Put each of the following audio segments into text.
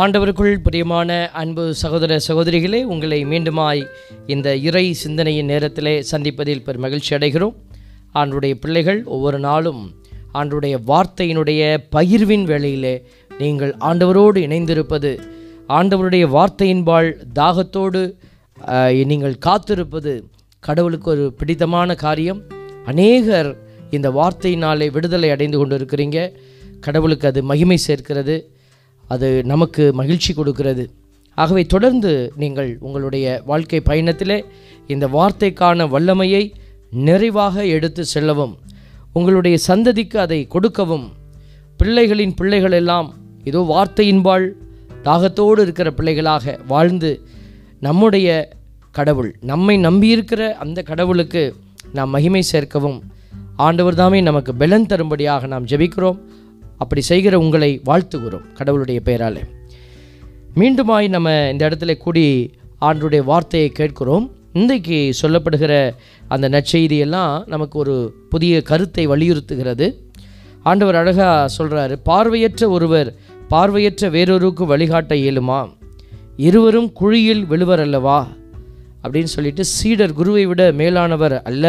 ஆண்டவருக்குள் பிரியமான அன்பு சகோதர சகோதரிகளே உங்களை மீண்டுமாய் இந்த இறை சிந்தனையின் நேரத்திலே சந்திப்பதில் பெரும் மகிழ்ச்சி அடைகிறோம். ஆண்டுடைய பிள்ளைகள் ஒவ்வொரு நாளும் ஆண்டுடைய வார்த்தையினுடைய பகிர்வின் வேளையிலே நீங்கள் ஆண்டவரோடு இணைந்திருப்பது ஆண்டவருடைய வார்த்தையின்பால் தாகத்தோடு நீங்கள் காத்திருப்பது கடவுளுக்கு ஒரு பிடித்தமான காரியம். அநேகர் இந்த வார்த்தையினாலே விடுதலை அடைந்து கொண்டு இருக்கிறீங்க கடவுளுக்கு அது மகிமை சேர்க்கிறது. அது நமக்கு மகிழ்ச்சி கொடுக்கிறது. ஆகவே தொடர்ந்து நீங்கள் உங்களுடைய வாழ்க்கை பயணத்திலே இந்த வார்த்தைக்கான வல்லமையை நிறைவாக எடுத்து செல்லவும் உங்களுடைய சந்ததிக்கு அதை கொடுக்கவும் பிள்ளைகளின் பிள்ளைகள் எல்லாம் ஏதோ வார்த்தையின்பால் தாகத்தோடு இருக்கிற பிள்ளைகளாக வாழ்ந்து நம்முடைய கடவுள் நம்மை நம்பியிருக்கிற அந்த கடவுளுக்கு நாம் மகிமை சேர்க்கவும். ஆண்டவர் தாமே நமக்கு பெலன் தரும்படியாக நாம் ஜெபிக்கிறோம். அப்படி செய்கிற உங்களை வாழ்த்துகிறோம் கடவுளுடைய பெயராலே. மீண்டுமாய் நம்ம இந்த இடத்துல கூடி ஆண்டுடைய வார்த்தையை கேட்கிறோம். இன்றைக்கு சொல்லப்படுகிற அந்த நற்செய்தியெல்லாம் நமக்கு ஒரு புதிய கருத்தை வலியுறுத்துகிறது. ஆண்டவர் அழகாக சொல்கிறாரு பார்வையற்ற ஒருவர் பார்வையற்ற வேறொருக்கு வழிகாட்ட இயலுமா? இருவரும் குழியில் விழுவர் அல்லவா அப்படின்னு சொல்லிட்டு சீடர் குருவை விட மேலானவர் அல்ல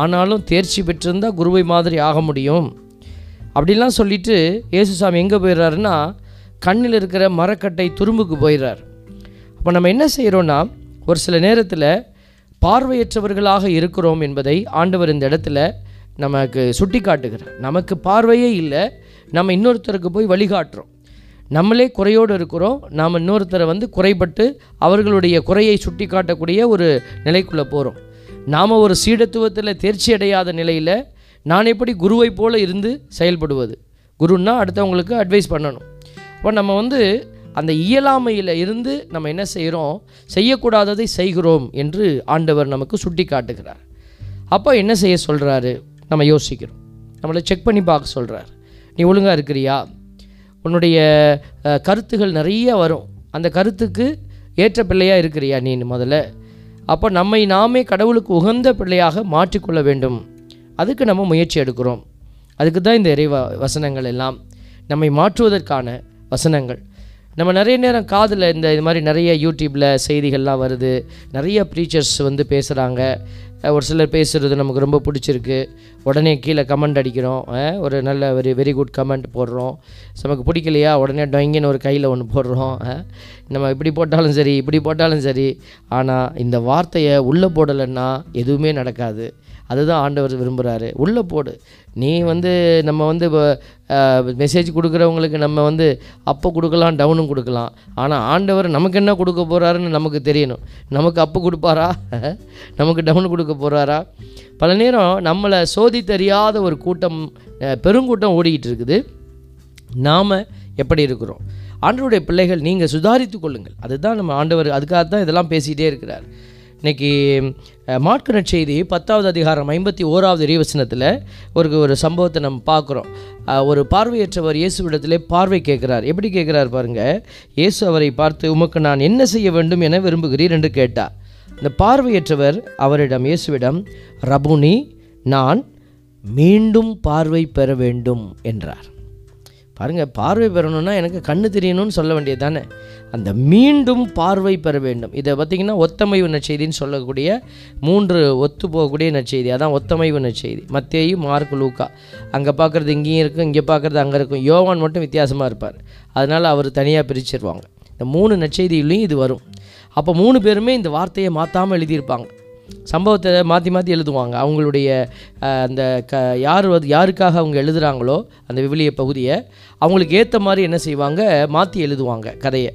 ஆனாலும் தேர்ச்சி பெற்றிருந்தால் குருவை மாதிரி ஆக முடியும். அப்படிலாம் சொல்லிட்டு இயேசுசாமி எங்கே போயிடுறாருன்னா கண்ணில் இருக்கிற மரக்கட்டை துரும்புக்கு போயிடுறார் அப்போ நம்ம என்ன செய்கிறோன்னா ஒரு சில நேரத்தில் பார்வையற்றவர்களாக இருக்கிறோம் என்பதை ஆண்டவர் இந்த இடத்துல நமக்கு சுட்டி காட்டுகிறார். நமக்கு பார்வையே இல்லை நம்ம இன்னொருத்தருக்கு போய் வழிகாட்டுறோம். நம்மளே குறையோடு இருக்கிறோம் நாம் இன்னொருத்தரை வந்து குறைபட்டு அவர்களுடைய குறையை சுட்டி காட்டக்கூடிய ஒரு நிலைக்குள்ளே போகிறோம் நாம் ஒரு சீடத்துவத்தில் தேர்ச்சி அடையாத நிலையில் நான் எப்படி குருவை போல் இருந்து செயல்படுவது? குருன்னா அடுத்தவங்களுக்கு அட்வைஸ் பண்ணணும். இப்போ நம்ம வந்து அந்த இயலாமையில் இருந்து நம்ம என்ன செய்கிறோம் செய்யக்கூடாததை செய்கிறோம் என்று ஆண்டவர் நமக்கு சுட்டி காட்டுகிறார் அப்போ என்ன செய்ய சொல்கிறாரு நம்ம யோசிக்கிறோம். நம்மளை செக் பண்ணி பார்க்க சொல்கிறார் நீ ஒழுங்காக இருக்கிறியா? உன்னுடைய கருத்துகள் நிறைய வரும். அந்த கருத்துக்கு ஏற்ற பிள்ளையாக இருக்கிறியா நீ முதல்ல? அப்போ நம்மை நாமே கடவுளுக்கு உகந்த பிள்ளையாக மாற்றிக்கொள்ள வேண்டும். அதுக்கு நம்ம முயற்சி எடுக்கிறோம். அதுக்கு தான் இந்த இறை வசனங்கள் எல்லாம் நம்மை மாற்றுவதற்கான வசனங்கள். நம்ம நிறைய நேரம் காதில் இந்த இது மாதிரி நிறைய யூடியூப்பில் செய்திகள்லாம் வருது. நிறைய ப்ரீச்சர்ஸ் வந்து பேசுகிறாங்க ஒரு சிலர் பேசுகிறது நமக்கு ரொம்ப பிடிச்சிருக்கு. உடனே கீழே கமெண்ட் அடிக்கிறோம். ஒரு நல்ல வெரி வெரி குட் கமெண்ட் போடுறோம். நமக்கு பிடிக்கலையா? உடனே டொங்கின்னு ஒரு கையில் ஒன்று போடுறோம். நம்ம இப்படி போட்டாலும் சரி இப்படி போட்டாலும் சரி. ஆனால் இந்த வார்த்தையை உள்ளே போடலைன்னா எதுவுமே நடக்காது. அதுதான் ஆண்டவர் விரும்புகிறாரு உள்ளே போடு. நீ வந்து நம்ம வந்து மெசேஜ் கொடுக்குறவங்களுக்கு நம்ம வந்து அப்போ கொடுக்கலாம் டவுனும் கொடுக்கலாம். ஆனால் ஆண்டவர் நமக்கு என்ன கொடுக்க போகிறாருன்னு நமக்கு தெரியணும். நமக்கு அப்போ கொடுப்பாரா? நமக்கு டவுன் கொடுக்க போகிறாரா பல நேரம் நம்மளை சோதித்தறியாத ஒரு கூட்டம் பெருங்கூட்டம் ஓடிக்கிட்டு இருக்குது. நாம் எப்படி இருக்கிறோம்? ஆண்டவருடைய பிள்ளைகள் நீங்கள் சுதாரித்து கொள்ளுங்கள். அதுதான் நம்ம ஆண்டவர் அதுக்காக தான் இதெல்லாம் பேசிகிட்டே இருக்கிறார். இன்னைக்கு அஹ், மாற்கு நற்செய்தி பத்தாவது அதிகாரம் ஐம்பத்தி ஓராவது ரீவசனத்தில் ஒரு ஒரு சம்பவத்தை நம்ம பார்க்குறோம். ஒரு பார்வையற்றவர் இயேசுவிடத்திலே பார்வை கேட்குறார். எப்படி கேட்குறார் பாருங்கள் இயேசு அவரை பார்த்து உமக்கு நான் என்ன செய்ய வேண்டும் என விரும்புகிறீர்? என்று கேட்டார். இந்த பார்வையற்றவர் அவரிடம் இயேசுவிடம் ரபுனி நான் மீண்டும் பார்வை பெற வேண்டும் என்றார். பாருங்கள் பார்வை பெறணும்னா எனக்கு கண்ணு தெரியணும்னு சொல்ல வேண்டியது தானே அந்த மீண்டும் பார்வை பெற வேண்டும். இதை பார்த்தீங்கன்னா ஒத்தமைவு நற்செய்தின்னு சொல்லக்கூடிய மூன்று ஒத்து போகக்கூடிய நற்செய்தி. அதான் ஒத்தமைவு நற்செய்தி. மத்தேயு மார்க் லூக்கா. அங்கே பார்க்குறது இங்கேயும் இருக்கும் இங்கே பார்க்குறது அங்கே இருக்கும். யோவான் மட்டும் வித்தியாசமாக இருப்பார். அதனால் அவர் தனியாக பிரிச்சிருவாங்க. இந்த மூணு நற்செய்தியிலையும் இது வரும். அப்போ மூணு பேருமே இந்த வார்த்தையை மாற்றாமல் எழுதியிருப்பாங்க. சம்பவத்தை மாற்றி மாற்றி எழுதுவாங்க. அவங்களுடைய அந்த க யார் யாருக்காக அவங்க எழுதுகிறாங்களோ அந்த விவிலிய பகுதியை அவங்களுக்கு ஏற்ற மாதிரி என்ன செய்வாங்க? மாற்றி எழுதுவாங்க கதையை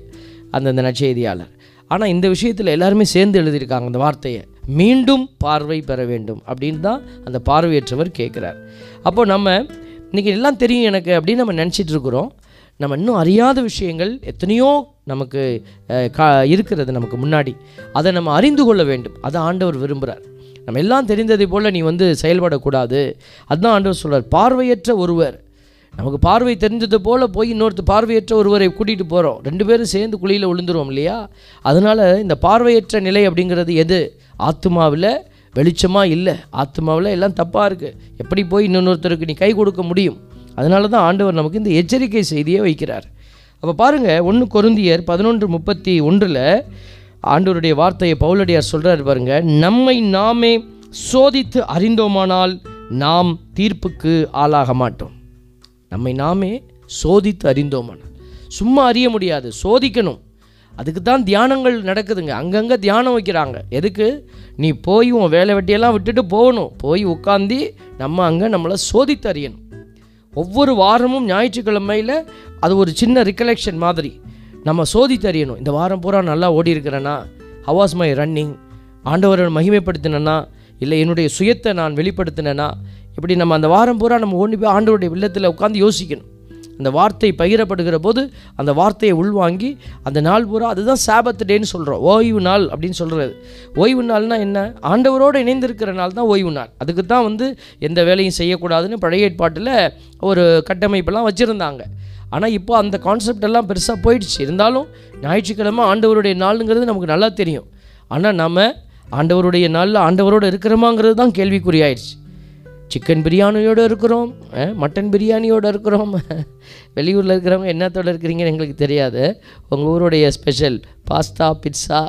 அந்தந்த நற்செய்தியாளர். ஆனால் இந்த விஷயத்தில் எல்லாருமே சேர்ந்து எழுதியிருக்காங்க அந்த வார்த்தையை. மீண்டும் பார்வை பெற வேண்டும் அப்படின்னு தான் அந்த பார்வையற்றவர் கேட்குறார். அப்போது நம்ம இன்றைக்கி எல்லாம் தெரியும் எனக்கு அப்படின்னு நம்ம நினச்சிட்டு இருக்கிறோம். நம்ம இன்னும் அறியாத விஷயங்கள் எத்தனையோ நமக்கு கா இருக்கிறது நமக்கு முன்னாடி. அதை நம்ம அறிந்து கொள்ள வேண்டும். அதை ஆண்டவர் விரும்புகிறார் நம்ம எல்லாம் தெரிந்ததை போல் நீ வந்து செயல்படக்கூடாது. அதுதான் ஆண்டவர் சொல்கிறார் பார்வையற்ற ஒருவர். நமக்கு பார்வை தெரிஞ்சது போல் போய் இன்னொருத்தர் பார்வையற்ற ஒருவரை கூட்டிகிட்டு போகிறோம் ரெண்டு பேரும் சேர்ந்து குழியில் விழுந்துருவோம் இல்லையா? அதனால் இந்த பார்வையற்ற நிலை அப்படிங்கிறது எது? ஆத்மாவில் வெளிச்சமாக இல்லை. ஆத்மாவில் எல்லாம் தப்பாக இருக்குது எப்படி போய் இன்னொருத்தருக்கு நீ கை கொடுக்க முடியும்? அதனால தான் ஆண்டவர் நமக்கு இந்த எச்சரிக்கை செய்தியை வைக்கிறார். அப்போ பாருங்கள் ஒன்று கொருந்தியர் பதினொன்று முப்பத்தி ஒன்றில் ஆண்டவருடைய வார்த்தையை பவுலடியார் சொல்கிறார் பாருங்க நம்மை நாமே சோதித்து அறிந்தோமானால் நாம் தீர்ப்புக்கு ஆளாக மாட்டோம். நம்மை நாமே சோதித்து அறிந்தோமானால். சும்மா அறிய முடியாது சோதிக்கணும். அதுக்கு தான் தியானங்கள் நடக்குதுங்க. அங்கங்கே தியானம் வைக்கிறாங்க. எதுக்கு? நீ போய் உன் வேலை வெட்டியெல்லாம் விட்டுட்டு போகணும். போய் உட்காந்து நம்ம அங்கே நம்மளை சோதித்து அறியணும். ஒவ்வொரு வாரமும் ஞாயிற்றுக்கிழமையில் அது ஒரு சின்ன ரிகலெக்ஷன் மாதிரி. நம்ம சோதி தெரியணும் இந்த வாரம் பூரா நல்லா ஓடி இருக்கிறேன்னா ஹவாஸ் மை ரன்னிங் ஆண்டவரை மகிமைப்படுத்தினேன்னா இல்லை என்னுடைய சுயத்தை நான் வெளிப்படுத்தினேன்னா இப்படி நம்ம அந்த வாரம் பூரா நம்ம ஓடி போய் ஆண்டவருடைய வில்லத்தில் உட்காந்து யோசிக்கணும். அந்த வார்த்தை பகிரப்படுகிற போது அந்த வார்த்தையை உள்வாங்கி அந்த நாள் பூரா அதுதான் சாபத் டேன்னு சொல்கிறோம் ஓய்வு நாள் அப்படின்னு சொல்கிறது ஓய்வு நாள்னா என்ன? ஆண்டவரோடு இணைந்திருக்கிற நாள் தான் ஓய்வு நாள். அதுக்கு தான் வந்து எந்த வேலையும் செய்யக்கூடாதுன்னு பழைய ஏற்பாட்டில் ஒரு கட்டமைப்பெல்லாம் வச்சுருந்தாங்க. ஆனால் இப்போ அந்த கான்செப்ட் எல்லாம் பெருசாக போயிடுச்சு. இருந்தாலும் ஞாயிற்றுக்கிழமை ஆண்டவருடைய நாளுங்கிறது நமக்கு நல்லா தெரியும். ஆனால் நம்ம ஆண்டவருடைய நாளில் ஆண்டவரோடு இருக்கிறோமாங்கிறது தான் கேள்விக்குறியாயிடுச்சு. சிக்கன் பிரியாணியோடு இருக்கிறோம் மட்டன் பிரியாணியோடு இருக்கிறோம். வெளியூரில் இருக்கிறவங்க என்னத்தோடு இருக்கிறீங்கன்னு எங்களுக்கு தெரியாது. உங்கள் ஊருடைய ஸ்பெஷல் பாஸ்தா பிட்ஸா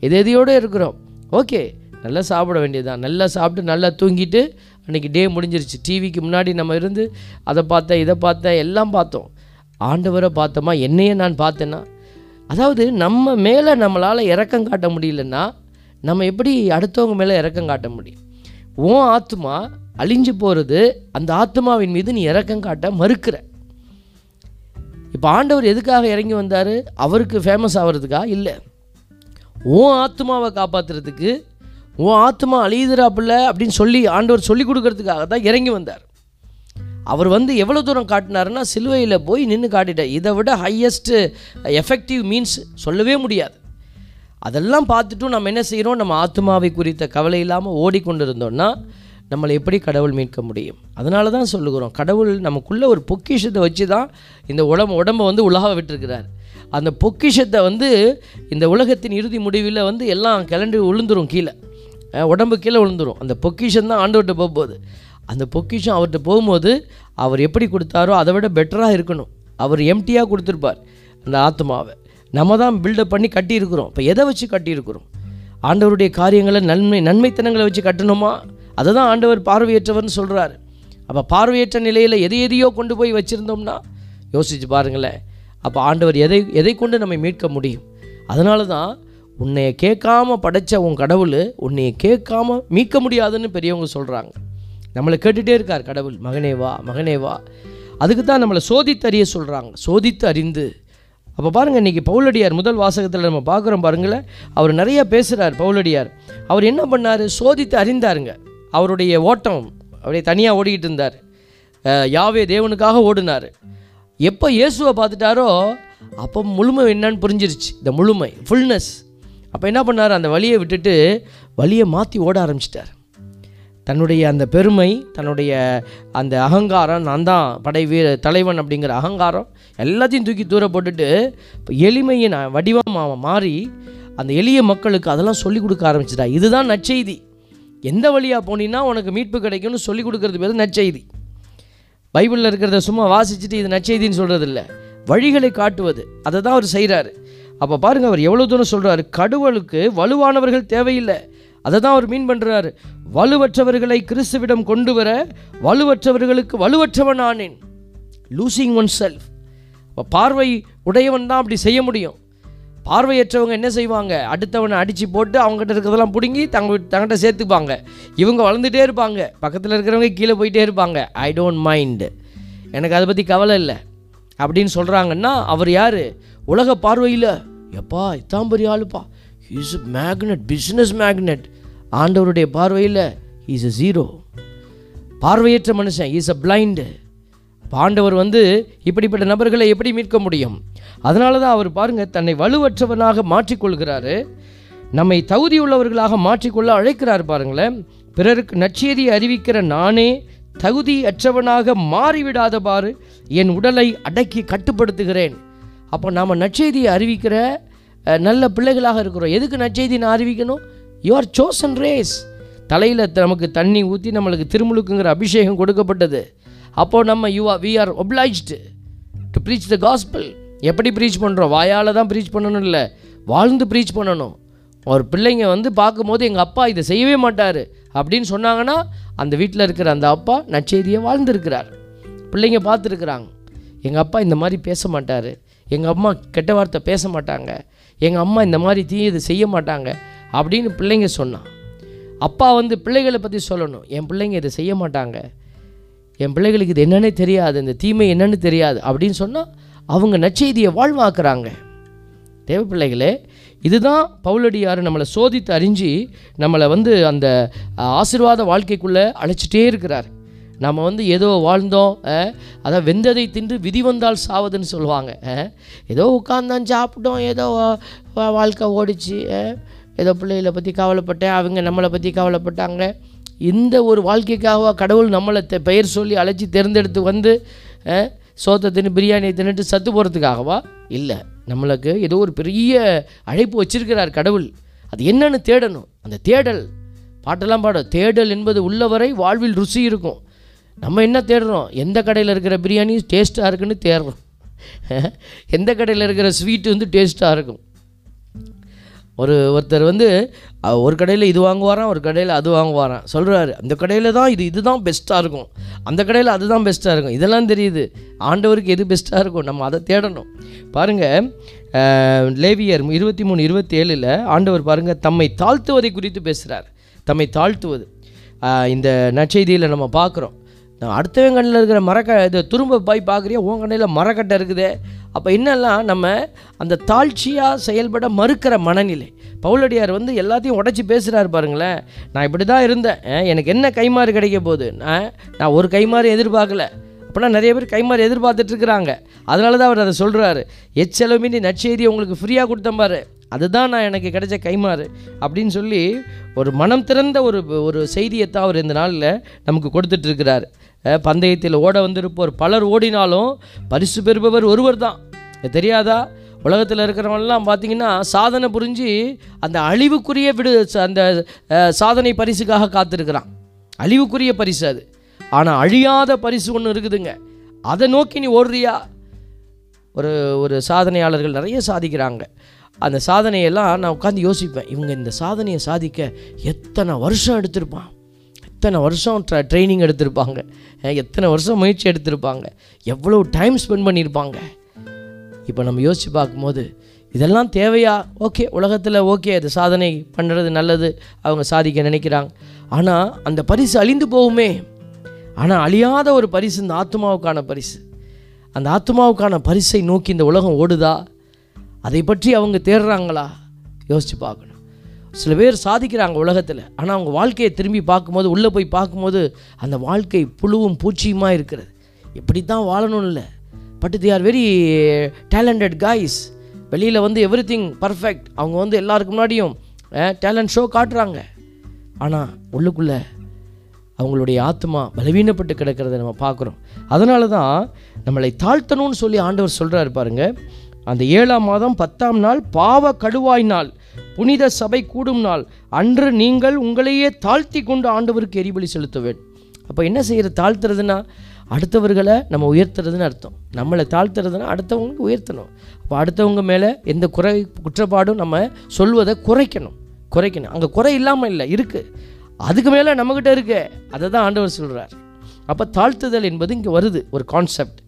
எது எதையோடு இருக்கிறோம். ஓகே நல்லா சாப்பிட வேண்டியதுதான். நல்லா சாப்பிட்டு நல்லா தூங்கிட்டு அன்றைக்கி டே முடிஞ்சிருச்சு. டிவிக்கு முன்னாடி நம்ம இருந்து அதை பார்த்தேன் இதை பார்த்தேன் எல்லாம் பார்த்தோம். ஆண்டவரை பார்த்தோமா என்னையே நான் பார்த்தேன்னா? அதாவது நம்ம மேலே நம்மளால் இறக்கம் காட்ட முடியலன்னா நம்ம எப்படி அடுத்தவங்க மேலே இறக்கம் காட்ட முடியும்? உன் ஆத்மா அழிஞ்சு போகிறது அந்த ஆத்மாவின் மீது நீ இறக்கம் காட்ட மறுக்கிற. இப்போ ஆண்டவர் எதுக்காக இறங்கி வந்தார்? அவருக்கு ஃபேமஸ் ஆகிறதுக்கா இல்லை. உன் ஆத்மாவை காப்பாற்றுறதுக்கு உன் ஆத்மா அழியுதுறாப்புல அப்படின்னு சொல்லி ஆண்டவர் சொல்லி கொடுக்கறதுக்காக தான் இறங்கி வந்தார். அவர் வந்து எவ்வளோ தூரம் காட்டினாருன்னா சிலுவையில் போய் நின்று காட்டிட்டார். இதை விட ஹையஸ்ட்டு எஃபெக்டிவ் மீன்ஸ் சொல்லவே முடியாது. அதெல்லாம் பார்த்துட்டும் நம்ம என்ன செய்கிறோம் நம்ம ஆத்மாவை குறித்த கவலை இல்லாமல் ஓடிக்கொண்டு இருந்தோம்னா நம்மளை எப்படி கடவுள் மீட்க முடியும்? அதனால தான் சொல்லுகிறோம் கடவுள் நமக்குள்ளே ஒரு பொக்கிஷத்தை வச்சு தான் இந்த உடம்பு உடம்பை வந்து உலக விட்டுருக்கிறார். அந்த பொக்கிஷத்தை வந்து இந்த உலகத்தின் இறுதி முடிவில் வந்து எல்லாம் கிளண்டு விழுந்துரும் கீழே. உடம்பு கீழே விழுந்துரும் அந்த பொக்கிஷம் தான் ஆண்டவர்கிட்ட போகும்போது. அந்த பொக்கிஷம் அவர்கிட்ட போகும்போது அவர் எப்படி கொடுத்தாரோ அதை விட பெட்டராக இருக்கணும். அவர் எம்டியாக கொடுத்துருப்பார் அந்த ஆத்மாவை நம்ம தான் பில்டப் பண்ணி கட்டியிருக்கிறோம். இப்போ எதை வச்சு கட்டியிருக்கிறோம்? ஆண்டவருடைய காரியங்களை நன்மை நன்மைத்தனங்களை வச்சு கட்டணுமா? அதை தான் ஆண்டவர் பார்வையற்றவர்னு சொல்கிறாரு அப்போ பார்வையற்ற நிலையில் எதை எதையோ கொண்டு போய் வச்சுருந்தோம்னா யோசிச்சு பாருங்களேன். அப்போ ஆண்டவர் எதை எதை கொண்டு நம்மை மீட்க முடியும்? அதனால தான் உன்னைய கேட்காம படைச்ச உன் கடவுள் உன்னைய கேட்காம மீட்க முடியாதுன்னு பெரியவங்க சொல்கிறாங்க நம்மளை கேட்டுகிட்டே இருக்கார் கடவுள் மகனே வா மகனே வா. அதுக்கு தான் நம்மளை சோதித்து அறிய சொல்கிறாங்க சோதித்து அறிந்து. அப்போ பாருங்கள் இன்றைக்கி பவுலடியார் முதல் வாசகத்தில் நம்ம பார்க்குறோம் பாருங்களேன். அவர் நிறையா பேசுகிறார் பவுலடியார். அவர் என்ன பண்ணார்? சோதித்து அறிந்தாருங்க. அவருடைய ஓட்டம் அப்படியே தனியாக ஓடிக்கிட்டு இருந்தார். யாவே தேவனுக்காக ஓடினார். எப்போ இயேசுவை பார்த்துட்டாரோ அப்போ முழுமை என்னன்னு புரிஞ்சிருச்சு. இந்த முழுமை ஃபுல்னஸ் அப்போ என்ன பண்ணார்? அந்த வழியை விட்டுட்டு வழியை மாற்றி ஓட ஆரம்பிச்சிட்டார். தன்னுடைய அந்த பெருமை தன்னுடைய அந்த அகங்காரம் நான் தான் படை வீர தலைவன் அப்படிங்கிற அகங்காரம் எல்லாத்தையும் தூக்கி தூர போட்டுட்டு இப்போ எளிமையின் வடிவமாக மாறி அந்த எளிய மக்களுக்கு அதெல்லாம் சொல்லி கொடுக்க ஆரம்பிச்சிட்டா. இதுதான் நற்செய்தி. எந்த வழியாக போனீங்கன்னா உனக்கு மீட்பு கிடைக்கும்னு சொல்லி கொடுக்கறது பேர் நற்செய்தி. பைபிளில் இருக்கிறத சும்மா வாசிச்சுட்டு இது நற்செய்தின்னு சொல்கிறது இல்லை வழிகளை காட்டுவது. அதை தான் அவர் செய்கிறாரு அப்போ பாருங்கள் அவர் எவ்வளோ தூரம் சொல்கிறாரு கடவுளுக்கு வலுவானவர்கள் தேவையில்லை. அதை தான் அவர் மீன் பண்ணுறாரு வலுவற்றவர்களை கிறிஸ்துவிடம் கொண்டு வர வலுவற்றவர்களுக்கு வலுவற்றவன் ஆனேன் லூசிங் ஒன் செல்ஃப் இப்போ பார்வை உடையவன் தான் அப்படி செய்ய முடியும். பார்வையற்றவங்க என்ன செய்வாங்க? அடுத்தவனை அடித்து போட்டு அவங்ககிட்ட இருக்கிறதெல்லாம் பிடுங்கி தங்க தங்கிட்ட சேர்த்துப்பாங்க. இவங்க வளர்ந்துட்டே இருப்பாங்க. பக்கத்தில் இருக்கிறவங்க கீழே போயிட்டே இருப்பாங்க. ஐ டோன்ட் மைண்டு எனக்கு அதை பற்றி கவலை இல்லை. அப்படின்னு சொல்கிறாங்கன்னா அவர் யார்? உலக பார்வையில். எப்பா இத்தான் பெரிய ஆளுப்பா. இஸ் மேக்னெட் பிஸ்னஸ் மேக்னெட் ஆண்டவருடைய பார்வையில் இஸ் அ ஜீரோ பார்வையற்ற மனுஷன் இஸ் அ பிளைண்டு ஆண்டவர் வந்து இப்படிப்பட்ட நபர்களை எப்படி மீட்க முடியும்? அதனால தான் அவர் பாருங்கள் தன்னை வலுவற்றவனாக மாற்றிக்கொள்கிறாரு. நம்மை தகுதியுள்ளவர்களாக மாற்றிக்கொள்ள அழைக்கிறார் பாருங்களேன். பிறருக்கு நற்செய்தியை அறிவிக்கிற நானே தகுதியற்றவனாக மாறிவிடாதவாறு என் உடலை அடக்கி கட்டுப்படுத்துகிறேன். அப்போ நாம் நற்செய்தியை அறிவிக்கிற நல்ல பிள்ளைகளாக இருக்கிறோம். எதுக்கு நற்செய்தி நான் அறிவிக்கணும்? யூ ஆர் சோசன் ரேஸ் தலையில் நமக்கு தண்ணி ஊற்றி நம்மளுக்கு திருமுழுக்குங்கிற அபிஷேகம் கொடுக்கப்பட்டது. அப்போது நம்ம you are we are obliged to preach the gospel எப்படி ப்ரீச் பண்ணுறோம் வாயால் தான் ப்ரீச் பண்ணணும் இல்லை. வாழ்ந்து ப்ரீச் பண்ணணும். ஒரு பிள்ளைங்க வந்து பார்க்கும்போது எங்கள் அப்பா இதை செய்யவே மாட்டார் அப்படின்னு சொன்னாங்கன்னா அந்த வீட்டில் இருக்கிற அந்த அப்பா நச்செய்தியை வாழ்ந்துருக்கிறார். பிள்ளைங்க பார்த்துருக்குறாங்க. எங்கள் அப்பா இந்த மாதிரி பேச மாட்டார். எங்கள் அம்மா கெட்ட வார்த்தை பேச மாட்டாங்க. எங்கள் அம்மா இந்த மாதிரி தீயது செய்ய மாட்டாங்க அப்படின்னு பிள்ளைங்க சொன்னான் அப்பா வந்து பிள்ளைகளை பற்றி சொல்லணும். என் பிள்ளைங்க இதை செய்ய மாட்டாங்க. என் பிள்ளைகளுக்கு இது என்னன்னே தெரியாது. இந்த தீமை என்னன்னு தெரியாது அப்படின்னு சொன்னால் அவங்க நச்செய்தியை வாழ்வாக்குறாங்க. தேவப்பிள்ளைகளே இதுதான் பவுலடியார் நம்மளை சோதித்து அறிஞ்சு நம்மளை வந்து அந்த ஆசிர்வாத ஆசீர்வாத வாழ்க்கைக்குள்ளே அழைச்சிட்டே இருக்கிறார். நம்ம வந்து ஏதோ வாழ்ந்தோம் அஹ், அதான் வெந்ததை தின்று விதி வந்தால் சாவதுன்னு சொல்லுவாங்க ஏதோ உட்காந்தான் சாப்பிட்டோம் ஏதோ வாழ்க்கை ஓடிச்சு ஏதோ பிள்ளைகளை பற்றி கவலைப்பட்டேன் அவங்க நம்மளை பற்றி கவலைப்பட்டாங்க. இந்த ஒரு வாழ்க்கைக்காக கடவுள் நம்மளை பெயர் சொல்லி அழைச்சி தேர்ந்தெடுத்து வந்து சோத்தை தின்னு பிரியாணியை தின்னுட்டு சத்து போகிறதுக்காகவா இல்லை. நம்மளுக்கு ஏதோ ஒரு பெரிய அழைப்பு வச்சிருக்கிறார் கடவுள். அது என்னன்னு தேடணும். அந்த தேடல். பாட்டெல்லாம் பாடும் தேடல் என்பது உள்ளவரை வாழ்வில் ருசி இருக்கும். நம்ம என்ன தேடுறோம்? எந்த கடையில் இருக்கிற பிரியாணி டேஸ்ட்டாக இருக்குன்னு தேடுறோம். எந்த கடையில் இருக்கிற ஸ்வீட்டு வந்து டேஸ்ட்டாக இருக்கும். ஒரு ஒருத்தர் வந்து ஒரு கடையில் இது வாங்குவாரான் ஒரு கடையில் அது வாங்குவாரான் சொல்கிறாரு அந்த கடையில் தான் இது இதுதான் பெஸ்ட்டாக இருக்கும். அந்த கடையில் அதுதான் பெஸ்ட்டாக இருக்கும். இதெல்லாம் தெரியுது. ஆண்டவருக்கு எது பெஸ்ட்டாக இருக்கும் நம்ம அதை தேடணும். பாருங்கள் லேவியர் இருபத்தி மூணு இருபத்தி ஏழில் ஆண்டவர் பாருங்கள் தம்மை தாழ்த்துவதை குறித்து பேசுகிறார் தம்மை தாழ்த்துவது. இந்த நற்செய்தியில் நம்ம பார்க்குறோம். அடுத்தவன் கண்ணில் இருக்கிற மரக்க இது திரும்ப போய் பார்க்குறியா? உன் கண்ணில் மரக்கட்டை இருக்குதே. அப்போ என்னெல்லாம் நம்ம அந்த தாழ்ச்சியாக செயல்பட மறுக்கிற மனநிலை? பவுலடியார் வந்து எல்லாத்தையும் உடச்சி பேசுகிறாரு பாருங்களேன். நான் இப்படி தான் இருந்தேன் எனக்கு என்ன கைமாறு கிடைக்க போகுது? நான் நான் ஒரு கைமாறு எதிர்பார்க்கல. அப்படின்னா நிறைய பேர் கைமாறு எதிர்பார்த்துட்ருக்குறாங்க அதனால தான் அவர் அதை சொல்கிறாரு எச்செலவுமின்றி நற்செய்தி உங்களுக்கு ஃப்ரீயாக கொடுத்தேன் பாரு. அதுதான் நான் எனக்கு கிடைச்ச கைமாறு அப்படின்னு சொல்லி ஒரு மனம் திறந்த ஒரு ஒரு செய்தியை தான் அவர் இந்த நாளில் நமக்கு கொடுத்துட்ருக்கிறார் பந்தயத்தில் ஓட வந்திருப்போர் பலர் ஓடினாலும் பரிசு பெறுபவர் ஒருவர் தான். தெரியாதா? உலகத்தில் இருக்கிறவங்கலாம் பார்த்தீங்கன்னா சாதனை புரிஞ்சு அந்த அழிவுக்குரிய விடு அந்த சாதனை பரிசுக்காக காத்திருக்கிறான். அழிவுக்குரிய பரிசு அது. ஆனால் அழியாத பரிசு ஒன்று இருக்குதுங்க. அதை நோக்கி நீ ஓடுறியா? ஒரு ஒரு சாதனையாளர்கள் நிறைய சாதிக்கிறாங்க. அந்த சாதனையெல்லாம் நான் உட்காந்து யோசிப்பேன். இவங்க இந்த சாதனையை சாதிக்க எத்தனை வருஷம் எடுத்திருப்பான்? எத்தனை வருஷம் ட்ர ட்ரைனிங் எடுத்திருப்பாங்க? எத்தனை வருஷம் முயற்சி எடுத்திருப்பாங்க? எவ்வளோ டைம் ஸ்பெண்ட் பண்ணியிருப்பாங்க இப்போ நம்ம யோசித்து பார்க்கும்போது இதெல்லாம் தேவையா? ஓகே உலகத்தில் ஓகே அது சாதனை பண்ணுறது நல்லது அவங்க சாதிக்க நினைக்கிறாங்க. ஆனால் அந்த பரிசு அழிந்து போகுமே. ஆனால் அழியாத ஒரு பரிசு இந்த ஆத்மாவுக்கான பரிசு. அந்த ஆத்மாவுக்கான பரிசை நோக்கி இந்த உலகம் ஓடுதா? அதை பற்றி அவங்க தேடுறாங்களா? யோசித்து பார்க்கணும். சில பேர் சாதிக்கிறாங்க உலகத்தில். ஆனால் அவங்க வாழ்க்கையை திரும்பி பார்க்கும்போது உள்ளே போய் பார்க்கும்போது அந்த வாழ்க்கை புழுவும் பூச்சியுமாக இருக்கிறது. இப்படி தான் வாழணும் இல்லை. But they are very talented guys வெளியில் வந்து எவ்ரி திங் பர்ஃபெக்ட் அவங்க வந்து எல்லாருக்கு முன்னாடியும் டேலண்ட் ஷோ காட்டுறாங்க. ஆனால் உள்ளுக்குள்ளே அவங்களுடைய ஆத்மா பலவீனப்பட்டு கிடக்கிறத நம்ம பார்க்குறோம். அதனால தான் நம்மளை தாழ்த்தணும்னு சொல்லி ஆண்டவர் சொல்கிறாரு பாருங்கள் அந்த ஏழாம் மாதம் பத்தாம் நாள் பாவ கடுவாய் நாள். புனித சபை கூடும் நாள். அன்று நீங்கள் உங்களையே தாழ்த்தி கொண்டு ஆண்டவருக்கு எரிபலி செலுத்த வேண்டும் அப்போ என்ன செய்கிறது தாழ்த்துறதுன்னா அடுத்தவர்களை நம்ம உயர்த்துறதுன்னு அர்த்தம். நம்மளை தாழ்த்துறதுன்னா அடுத்தவங்களுக்கு உயர்த்தணும். அப்போ அடுத்தவங்க மேலே எந்த குறை குற்றப்பாடும் நம்ம சொல்வதை குறைக்கணும். குறைக்கணும். அங்கே குறை இல்லாமல் இல்லை இருக்குது அதுக்கு மேலே நம்மக்கிட்ட இருக்கு. அதை தான் ஆண்டவர் சொல்கிறார் அப்போ தாழ்த்துதல் என்பது இங்கே வருது ஒரு கான்செப்ட்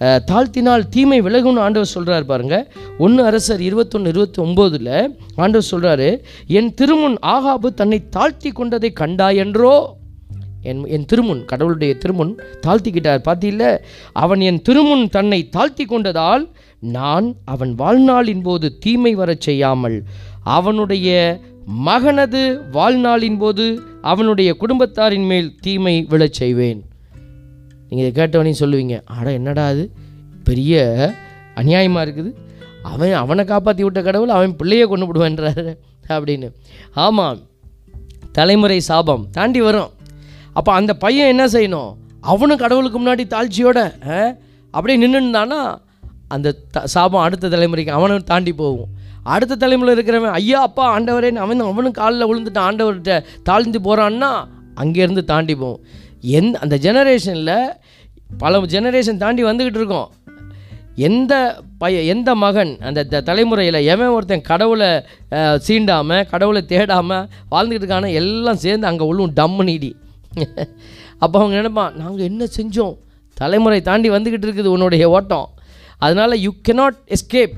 தாழ்த்தினால் தீமை விலகும்னு ஆண்டவர் சொல்கிறார் பாருங்க. ஒன்று அரசர் இருபத்தொன்று இருபத்தி ஒம்போதில் ஆண்டவர் சொல்கிறாரு என் திருமுன் ஆகாபு தன்னை தாழ்த்தி கொண்டதை கண்டாயென்றோ என் என் திருமுன் கடவுளுடைய திருமுன் தாழ்த்திக்கிட்டார். பார்த்தீங்கள அவன் என் திருமுன் தன்னை தாழ்த்தி கொண்டதால் நான் அவன் வாழ்நாளின் போது தீமை வரச் செய்யாமல் அவனுடைய மகனது வாழ்நாளின் போது அவனுடைய குடும்பத்தாரின் மேல் தீமை விழச் செய்வேன். நீங்கள் இதை கேட்டவனையும் சொல்லுவீங்க அட என்னடா அது? பெரிய அநியாயமாக இருக்குது. அவன் அவனை காப்பாற்றி விட்ட கடவுள் அவன் பிள்ளையை கொண்டு விடுவேன்றாரு அப்படின்னு. ஆமாம் தலைமுறை சாபம் தாண்டி வரும். அப்போ அந்த பையன் என்ன செய்யணும்? அவனும் கடவுளுக்கு முன்னாடி தாழ்ச்சியோட ஆ, அப்படியே நின்றுந்தானா அந்த த சாபம் அடுத்த தலைமுறைக்கு அவனும் தாண்டி போகும். அடுத்த தலைமுறையில் இருக்கிறவன் ஐயா அப்பா ஆண்டவரேன்னு அவன் அவனும் காலில் விழுந்துட்டு ஆண்டவர்கிட்ட தாழ்ந்து போகிறான்னா அங்கேருந்து தாண்டி போகும். எந் அந்த ஜெனரேஷனில் பல ஜெனரேஷன் தாண்டி வந்துக்கிட்டு இருக்கோம். எந்த பைய எந்த மகன் அந்த த- தலைமுறையில் எவன் ஒருத்தன் கடவுளை சீண்டாமல் கடவுளை தேடாமல் வாழ்ந்துக்கிட்டு இருக்கான எல்லாம் சேர்ந்து அங்கே உள்ளும் டம்மு நீடி அப்போ அவங்க நினைப்பான் நாங்கள் என்ன செஞ்சோம்? தலைமுறை தாண்டி வந்துக்கிட்டு இருக்குது உன்னுடைய ஓட்டம். அதனால் யூ கெனாட் எஸ்கேப்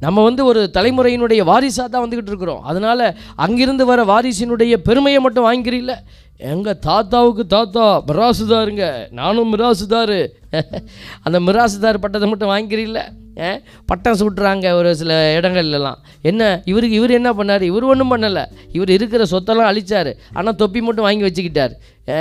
நம்ம வந்து ஒரு தலைமுறையினுடைய வாரிசாக தான் வந்துக்கிட்டு இருக்கிறோம். அதனால் அங்கிருந்து வர வாரிசினுடைய பெருமையை மட்டும் வாங்கிக்கிறீங்கள? எங்கள் தாத்தாவுக்கு தாத்தா மிராசுதாருங்க. நானும் மிராசுதாரு. அந்த மிராசுதார் பட்டத்தை மட்டும் வாங்கிக்கிறீல்ல? பட்டம் சுட்டுறாங்க ஒரு சில இடங்கள்லாம் என்ன? இவருக்கு இவர் என்ன பண்ணார்? இவர் ஒன்றும் பண்ணலை. இவர் இருக்கிற சொத்தெல்லாம் அழிச்சார். ஆனால் தொப்பி மட்டும் வாங்கி வச்சுக்கிட்டார்.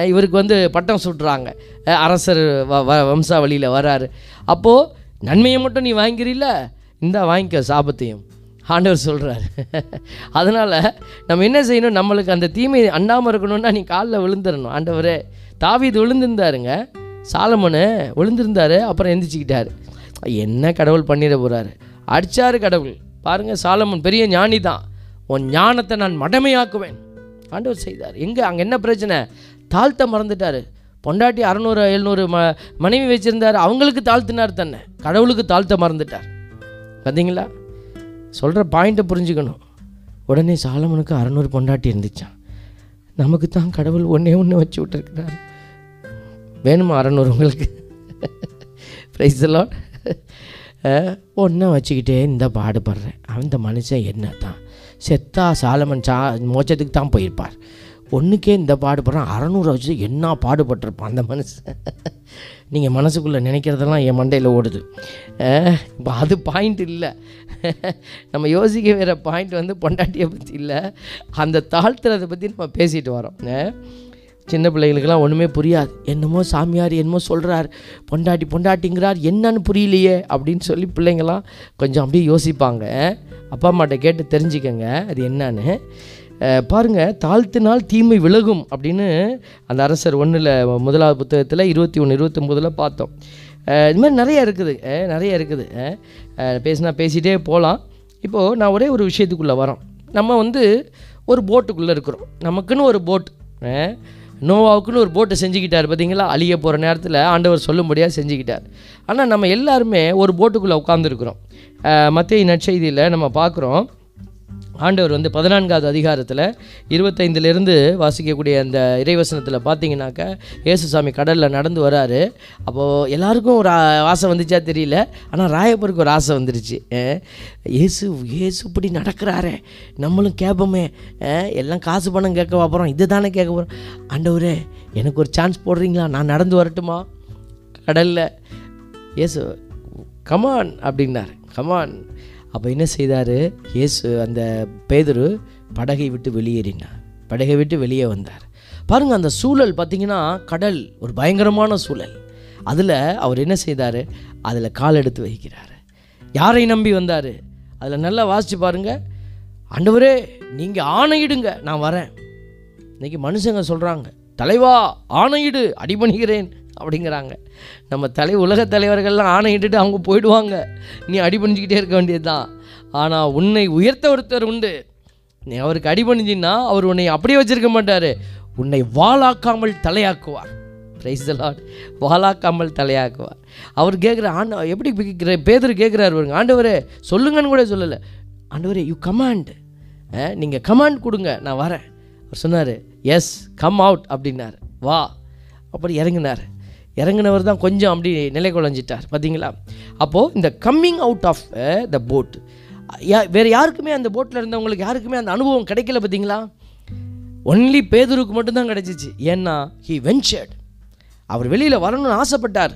இவருக்கு வந்து பட்டம் சுட்டுறாங்க. அரசர் வ வ வம்சாவளியில் வராரு. அப்போது நன்மையை மட்டும் நீ வாங்கிக்கிறீல்ல? இந்த வாங்கிக்க சாபத்தையும். ஆண்டவர் சொல்கிறார் அதனால் நம்ம என்ன செய்யணும்? நம்மளுக்கு அந்த தீமை அண்டாமல் இருக்கணும்னா நீ காலில் விழுந்துடணும். ஆண்டவரே தாவிது விழுந்திருந்தாருங்க. சாலமனு விழுந்திருந்தாரு அப்புறம் எந்திரிச்சிக்கிட்டாரு. என்ன கடவுள் பண்ணிட போகிறாரு அடித்தார் கடவுள். பாருங்கள் சாலமன் பெரிய ஞானி தான் உன் ஞானத்தை நான் மடமையாக்குவேன். ஆண்டவர் செய்தார். எங்கே? அங்கே என்ன பிரச்சனை? தாழ்த்த மறந்துட்டார். பொண்டாட்டி அறநூறு எழுநூறு ம மனைவி வச்சுருந்தார். அவங்களுக்கு தாழ்த்தினார் தன்னை கடவுளுக்கு தாழ்த்த மறந்துட்டார். பார்த்தீங்களா சொல்கிற பாயிண்ட்டை புரிஞ்சுக்கணும். உடனே சாலமனுக்கு அறநூறு பொண்டாட்டி இருந்துச்சான் நமக்கு தான் கடவுள் ஒன்றே ஒன்று வச்சு விட்டுருக்கிறார். வேணுமா அறநூறு உங்களுக்கு? ப்ரைஸ் எல்லாம் ஒன்றை வச்சுக்கிட்டே இந்த பாடுபடுறேன். அந்த மனுஷன் என்ன தான் செத்தா சாலமன் சா மோச்சத்துக்கு தான் போயிருப்பார். ஒன்றுக்கே இந்த பாடுபடுறான் அறநூறு வச்சு என்ன பாடுபட்டிருப்பான் அந்த மனுஷன்? நீங்கள் மனசுக்குள்ளே நினைக்கிறதெல்லாம் என் மண்டையில் ஓடுது. இப்போ அது பாயிண்ட் இல்லை. நம்ம யோசிக்க வேற பாயிண்ட் வந்து பொண்டாட்டியை பற்றி இல்லை. அந்த தாழ்த்துறதை பற்றி நம்ம பேசிட்டு வரோம். சின்ன பிள்ளைகளுக்கெல்லாம் ஒன்றுமே புரியாது. என்னமோ சாமியார் என்னமோ சொல்கிறார் பொண்டாட்டி பொண்டாட்டிங்கிறார். என்னன்னு புரியலையே அப்படின்னு சொல்லி பிள்ளைங்களாம் கொஞ்சம் அப்படியே யோசிப்பாங்க. அப்பா அம்மாட்ட கேட்டு தெரிஞ்சுக்கங்க. அது என்னன்னு. பாருங்கள் தாழ்த்தினால் தீமை விலகும் அப்படின்னு அந்த அரசர் ஒன்றில் முதலாவது புத்தகத்தில் இருபத்தி ஒன்று இருபத்தொம்போதில் பார்த்தோம். இது மாதிரி நிறைய இருக்குது. நிறைய இருக்குது. பேசினா பேசிகிட்டே போகலாம் இப்போது நான் ஒரே ஒரு விஷயத்துக்குள்ளே வரோம். நம்ம வந்து ஒரு போட்டுக்குள்ளே இருக்கிறோம். நமக்குன்னு ஒரு போட் நோவாவுக்குன்னு ஒரு போட்டை செஞ்சுக்கிட்டார் பார்த்தீங்களா அழிய போகிற நேரத்தில் ஆண்டவர் சொல்லும்படியாக செஞ்சுக்கிட்டார். ஆனால் நம்ம எல்லாருமே ஒரு போட்டுக்குள்ளே உட்காந்துருக்குறோம் மத்திய நற்செய்தியில் நம்ம பார்க்குறோம் ஆண்டவர் வந்து பதினான்காவது அதிகாரத்தில் இருபத்தைந்துலேருந்து வாசிக்கக்கூடிய அந்த இறைவசனத்தில் பார்த்தீங்கன்னாக்கா ஏசுசாமி கடலில் நடந்து வராரு. அப்போது எல்லாருக்கும் ஒரு ஆசை வந்துச்சா தெரியல. ஆனால் ராயப்பருக்கு ஒரு ஆசை வந்துருச்சு. ஏசு ஏசு இப்படி நடக்கிறாரே. நம்மளும் கேட்போமே எல்லாம் காசு பணம் கேட்க பார்க்குறோம் இது தானே கேட்க போகிறோம் ஆண்டவரே எனக்கு ஒரு சான்ஸ் போடுறீங்களா? நான் நடந்து வரட்டுமா? கடலில். ஏசு கமான் அப்படின்னார். கமான் அப்போ என்ன செய்தார்? இயேசு அந்த பேதரு படகை விட்டு வெளியேறினார். படகை விட்டு வெளியே வந்தார். பாருங்கள் அந்த சூழல் பார்த்தீங்கன்னா கடல் ஒரு பயங்கரமான சூழல். அதில் அவர் என்ன செய்தார்? அதில் கால் எடுத்து வைக்கிறார். யாரை நம்பி வந்தார்? அதில் நல்லா வாசித்து பாருங்கள் ஆண்டவரே நீங்கள் ஆணையிடுங்க நான் வரேன். இன்றைக்கி மனுஷங்க சொல்கிறாங்க தலைவா ஆணையிடு அடிபணிகிறேன் அப்படிங்கிறாங்க. நம்ம தலை உலக தலைவர்கள்லாம் ஆணையிட்டுட்டு அவங்க போயிடுவாங்க. நீ அடிபணிஞ்சிக்கிட்டே இருக்க வேண்டியது தான் ஆனால் உன்னை உயர்த்த ஒருத்தர் உண்டு. நீ அவருக்கு அடிபணிஞ்சின்னா அவர் உன்னை அப்படியே வச்சிருக்க மாட்டார். உன்னை வாளாக்காமல் தலையாக்குவார். Price Lord வாழாக்காமல் தலையாக்குவார். அவர் கேட்குற ஆண்ட எப்படி கேட்குற பேதர் கேட்குறாரு பாருங்க. ஆண்டவரே சொல்லுங்கன்னு கூட சொல்லலை. ஆண்டவரே யூ கமாண்ட் நீங்கள் கமாண்ட் கொடுங்க நான் வரேன். அவர் சொன்னார் எஸ் கம் அவுட் அப்படின்னார். வா. அப்படி இறங்கினார். இறங்கினவர் தான் கொஞ்சம் அப்படி நிலை குலைஞ்சிட்டார் பார்த்தீங்களா அப்போது இந்த coming out of the boat யா வேறு யாருக்குமே அந்த போட்டில் இருந்தவங்களுக்கு யாருக்குமே அந்த அனுபவம் கிடைக்கல பார்த்தீங்களா ஒன்லி பேதூருக்கு மட்டும்தான் கிடைச்சிச்சு. ஏன்னா ஹி வென்ச்சர்ட் அவர் வெளியில் வரணும்னு ஆசைப்பட்டார்.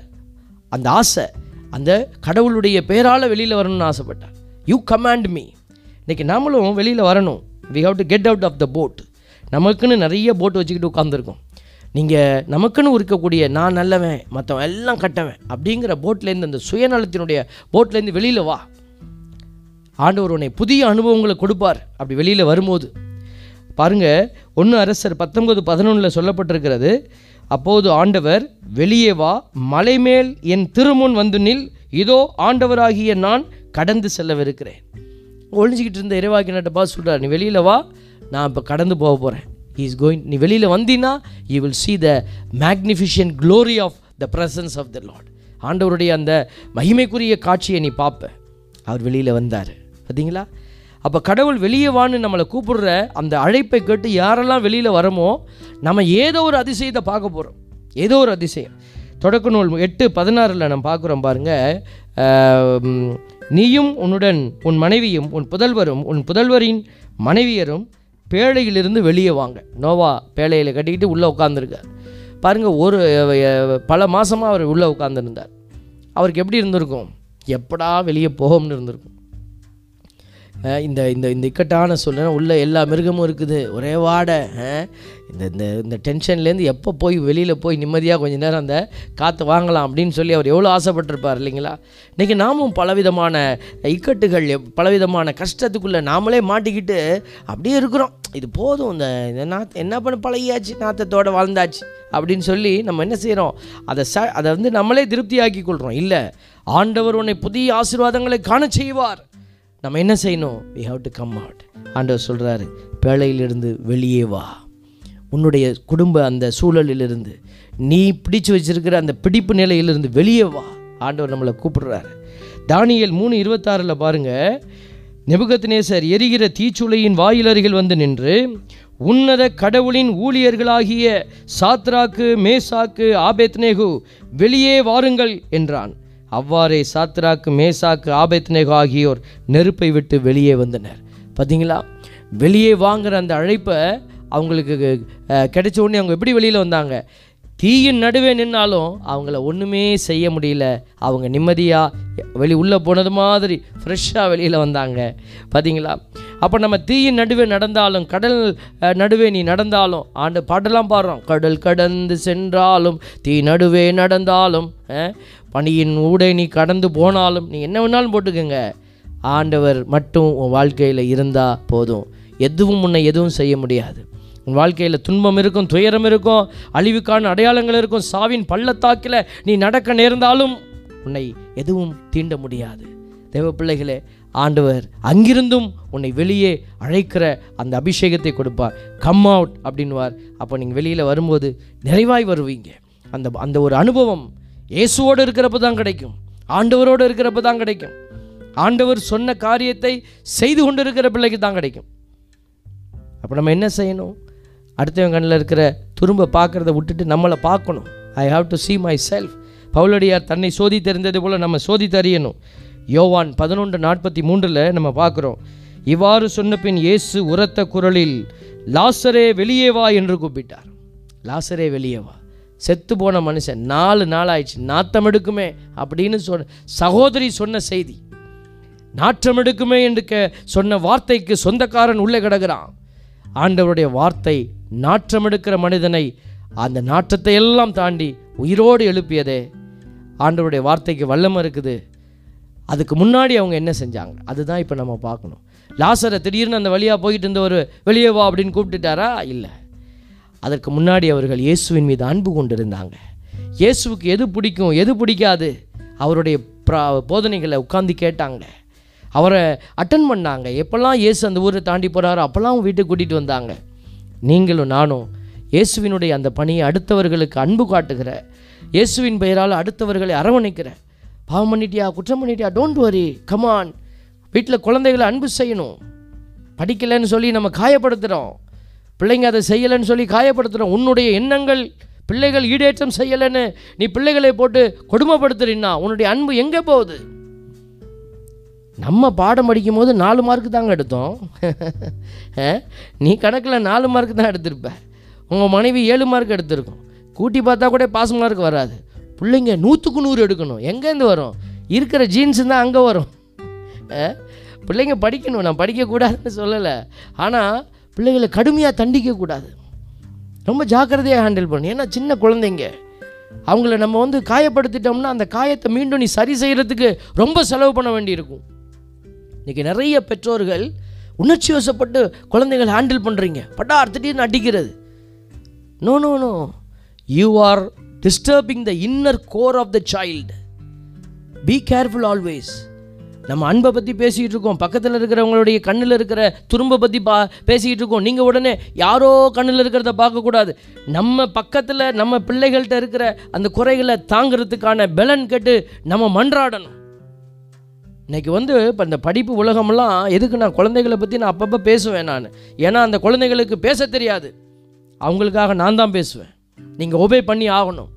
அந்த ஆசை அந்த கடவுளுடைய பேரால் வெளியில் வரணும்னு ஆசைப்பட்டார். யூ கமாண்ட் மீ இன்றைக்கி நாமளும் வெளியில் வரணும். We have to get out of the boat நமக்குன்னு நிறைய போட்டு வச்சுக்கிட்டு உட்காந்துருக்கோம் நீங்கள் நமக்குன்னு இருக்கக்கூடிய நான் நல்லவன் மற்றவன் எல்லாம் கட்டவன் அப்படிங்கிற போட்லேருந்து அந்த சுயநலத்தினுடைய போட்லேருந்து வெளியில் வா. ஆண்டவர் உன்னை புதிய அனுபவங்களை கொடுப்பார். அப்படி வெளியில் வரும்போது. பாருங்க ஒன்று அரசர் பத்தொன்பது பதினொன்றில் சொல்லப்பட்டிருக்கிறது அப்போது ஆண்டவர் வெளியே வா மலைமேல் என் திருமுன் வந்து நில் இதோ ஆண்டவராகிய நான் கடந்து செல்லவிருக்கிறேன். ஒழிஞ்சிக்கிட்டு இருந்த இறைவாக்கினட்ட பாஸ் சொல்கிறார் நீ வெளியில் வா நான் இப்போ கடந்து போக போகிறேன் இஸ் கோயிங் நீ வெளியில் வந்தீங்கன்னா you will see the magnificent glory of the presence of the lord ஆண்டவருடைய அந்த மகிமைக்குரிய காட்சியை நீ பார்ப்ப அவர் வெளியில் வந்தார். பார்த்தீங்களா அப்போ கடவுள் வெளியே வான்னு நம்மளை கூப்பிடுற அந்த அழைப்பை கேட்டு யாரெல்லாம் வெளியில் வரமோ நம்ம ஏதோ ஒரு அதிசயத்தை பார்க்க போகிறோம் ஏதோ ஒரு அதிசயம். தொடக்க நூல் எட்டு பதினாறில் நம்ம பார்க்குறோம் பாருங்கள் நீயும் உன்னுடன் உன் மனைவியும் உன் புதல்வரும் உன் புதல்வரின் மனைவியரும் பேழையிலிருந்து வெளியே வாங்க. நோவா பேழையில் கட்டிக்கிட்டு உள்ளே உட்காந்துருக்கார் பாருங்கள் ஒரு பல மாதமாக அவர் உள்ளே உட்காந்துருந்தார் அவருக்கு எப்படி இருந்திருக்கும்? எப்படா வெளியே போகும்னு இருந்திருக்கும். இந்த இந்த இந்த இக்கட்டான சூழ்நிலை உள்ள எல்லா மிருகமும் இருக்குது. ஒரே வாடை இந்த இந்த இந்த டென்ஷன்லேருந்து எப்போ போய் வெளியில் போய் நிம்மதியாக கொஞ்ச நேரம் அந்த காற்று வாங்கலாம் அப்படின்னு சொல்லி அவர் எவ்வளோ ஆசைப்பட்டிருப்பார் இல்லைங்களா? இன்றைக்கி நாமும் பலவிதமான இக்கட்டுகள் எப்- பலவிதமான கஷ்டத்துக்குள்ளே நாமளே மாட்டிக்கிட்டு அப்படியே இருக்கிறோம். இது போதும் இந்த நாத் என்ன பண்ண பழகியாச்சு நாத்தத்தோடு வாழ்ந்தாச்சு அப்படின்னு சொல்லி நம்ம என்ன செய்கிறோம் அதை ச அதை வந்து நம்மளே திருப்தியாக்கி கொள்கிறோம் இல்லை ஆண்டவர் உன்னை புதிய ஆசீர்வாதங்களை காண செய்வார். நம்ம என்ன செய்யணும்? We have to come out ஆண்டவர் சொல்கிறாரு பேழையிலிருந்து வெளியே வா. உன்னுடைய குடும்ப அந்த சூழலிலிருந்து நீ பிடிச்சு வச்சிருக்கிற அந்த பிடிப்பு நிலையிலிருந்து வெளியே வா. ஆண்டவர் நம்மளை கூப்பிடுறாரு. தானியல் மூணு இருபத்தாறில் பாருங்கள் நெபுகத்நேசர் எரிகிற தீச்சுளையின் வாயிலருகில் வந்து நின்று உன்னத கடவுளின் ஊழியர்களாகிய சாத்ராக்கு மேசாக்கு ஆபேத்னேகு வெளியே வாருங்கள் என்றான். அவ்வாறே சாத்ராக்கு மேசாக்கு ஆபேத்நேகு ஆகியோர் நெருப்பை விட்டு வெளியே வந்தனர். பார்த்தீங்களா வெளியே வாங்குற அந்த அழைப்பை அவங்களுக்கு கிடைச்ச உடனே அவங்க எப்படி வெளியில் வந்தாங்க? தீயின் நடுவே நின்னாலும் அவங்கள ஒன்றுமே செய்ய முடியல. அவங்க நிம்மதியாக வெளி உள்ளே போனது மாதிரி ஃப்ரெஷ்ஷாக வெளியில் வந்தாங்க. பார்த்தீங்களா அப்போ நம்ம தீயின் நடுவே நடந்தாலும் கடல் நடுவே நீ நடந்தாலும் ஆண்டு பாட்டெல்லாம் பாடுறோம். கடல் கடந்து சென்றாலும் தீ நடுவே நடந்தாலும் பனியின் ஊடே நீ கடந்து போனாலும் நீ என்ன வேணாலும் போட்டுக்கோங்க. ஆண்டவர் மட்டும் உன் வாழ்க்கையில் இருந்தால் போதும். எதுவும் உன்னை எதுவும் செய்ய முடியாது. உன் வாழ்க்கையில் துன்பம் இருக்கும் துயரம் இருக்கும் அழிவுக்கான அடையாளங்கள் இருக்கும் சாவின் பள்ளத்தாக்கில் நீ நடக்க நேர்ந்தாலும் உன்னை எதுவும் தீண்ட முடியாது. தேவ பிள்ளைகளே ஆண்டவர் அங்கிருந்தும் உன்னை வெளியே அழைக்கிற அந்த அபிஷேகத்தை கொடுப்பார். கம் அவுட் அப்படின்வார் அப்போ நீங்கள் வெளியில் வரும்போது நிறைவாய் வருவீங்க. அந்த அந்த ஒரு அனுபவம் இயேசுவோடு இருக்கிறப்ப தான் கிடைக்கும். ஆண்டவரோடு இருக்கிறப்ப தான் கிடைக்கும். ஆண்டவர் சொன்ன காரியத்தை செய்து கொண்டு இருக்கிற பிள்ளைக்கு தான் கிடைக்கும். அப்போ நம்ம என்ன செய்யணும்? அடுத்தவங்க கண்ணில் இருக்கிற துரும்ப பார்க்குறத விட்டுட்டு நம்மளை பார்க்கணும். I have to see myself பவுலடியார் தன்னை சோதித்தறிந்தது போல் நம்ம சோதித்தறியணும். யோவான் பதினொன்று நாற்பத்தி மூன்றில் நம்ம பார்க்குறோம். இவ்வாறு சொன்ன பின் இயேசு உரத்த குரலில் லாசரே வெளியே வா என்று கூப்பிட்டார். லாசரே வெளியே வா. செத்து போன மனுஷன் நாலு நாள் ஆயிடுச்சு நாத்தம் எடுக்குமே அப்படின்னு சொன்ன சகோதரி சொன்ன செய்தி. நாற்றம் எடுக்குமே என்று கே- சொன்ன வார்த்தைக்கு சொந்தக்காரன் உள்ளே கிடக்கிறான். ஆண்டவருடைய வார்த்தை நாற்றம் எடுக்கிற மனிதனை அந்த நாற்றத்தை எல்லாம் தாண்டி உயிரோடு எழுப்பியதே. ஆண்டவருடைய வார்த்தைக்கு வல்லமை இருக்குது. அதுக்கு முன்னாடி அவங்க என்ன செஞ்சாங்க? அதுதான் இப்போ நம்ம பார்க்கணும். லாசரை திடீர்னு அந்த வழியாக போயிட்டு ஒரு வெளியே வா அப்படின்னு கூப்பிட்டுட்டாரா? இல்லை. அதற்கு முன்னாடி அவர்கள் இயேசுவின் மீது அன்பு கொண்டிருந்தாங்க. இயேசுவுக்கு எது பிடிக்கும் எது பிடிக்காது அவருடைய ப்ரா- போதனைகளை உட்காந்து கேட்டாங்க. அவரை அட்டன் பண்ணாங்க. எப்போல்லாம் இயேசு அந்த ஊரை தாண்டி போகிறாரோ அப்போல்லாம் வீட்டுக்கு கூட்டிகிட்டு வந்தாங்க. நீங்களும் நானும் இயேசுவினுடைய அந்த பணியை அடுத்தவர்களுக்கு அன்பு காட்டுகிற இயேசுவின் பெயரால் அடுத்தவர்களை அரவணைக்கிற பாவம் பண்ணிட்டியா? குற்றம் பண்ணிட்டியா? டோன்ட் வரி கமான் வீட்டில் குழந்தைகளை அன்பு செய்யணும். படிக்கலைன்னு சொல்லி நம்ம காயப்படுத்துகிறோம் பிள்ளைங்க அதை செய்யலைன்னு சொல்லி காயப்படுத்துகிறோம் உன்னுடைய எண்ணங்கள் பிள்ளைகள் ஈடேற்றம் செய்யலைன்னு நீ பிள்ளைகளை போட்டு கொடுமைப்படுத்துறீன்னா உன்னுடைய அன்பு எங்கே போகுது? நம்ம பாடம் படிக்கும் போது நாலு மார்க்கு தாங்க எடுத்தோம். நீ கணக்கில் நாலு மார்க்கு தான் எடுத்திருப்ப. உங்கள் மனைவி ஏழு மார்க் எடுத்திருக்கோம். கூட்டி பார்த்தா கூட பாஸ் மார்க் வராது. பிள்ளைங்க நூற்றுக்கு நூறு எடுக்கணும். எங்கேருந்து வரும்? இருக்கிற ஜீன்ஸ் தான் அங்கே வரும். பிள்ளைங்க படிக்கணும். நான் படிக்கக்கூடாதுன்னு சொல்லலை. ஆனால் பிள்ளைகளை கடுமையாக தண்டிக்கக்கூடாது ரொம்ப ஜாக்கிரதையாக ஹேண்டில் பண்ணணும். ஏன்னா சின்ன குழந்தைங்க. அவங்கள நம்ம வந்து காயப்படுத்திட்டோம்னா அந்த காயத்தை மீண்டும் நீ சரி செய்கிறதுக்கு ரொம்ப செலவு பண்ண வேண்டியிருக்கும். இன்றைக்கி நிறைய பெற்றோர்கள் உணர்ச்சி வசப்பட்டு குழந்தைகள் ஹேண்டில் பண்ணுறீங்க பட்டார் திடீர்னு அடிக்கிறது. No no no you are disturbing the inner core of the child be careful always நம்ம அன்பை பற்றி பேசிக்கிட்டு இருக்கோம். பக்கத்தில் இருக்கிறவங்களுடைய கண்ணில் இருக்கிற துரும்பை பற்றி பா பேசிக்கிட்டு இருக்கோம். நீங்கள் உடனே யாரோ கண்ணில் இருக்கிறத பார்க்கக்கூடாது. நம்ம பக்கத்தில் நம்ம பிள்ளைகள்கிட்ட இருக்கிற அந்த குறைகளை தாங்கிறதுக்கான பலன் கட்டு நம்ம மன்றாடணும். இன்னைக்கு வந்து இப்போ இந்த படிப்பு உலகமெல்லாம் எதுக்கு நான் குழந்தைகளை பற்றி நான் அப்பப்போ பேசுவேன் நான். ஏன்னா அந்த குழந்தைகளுக்கு பேச தெரியாது. அவங்களுக்காக நான் தான் பேசுவேன். நீங்கள் ஒபே பண்ணி ஆகணும்.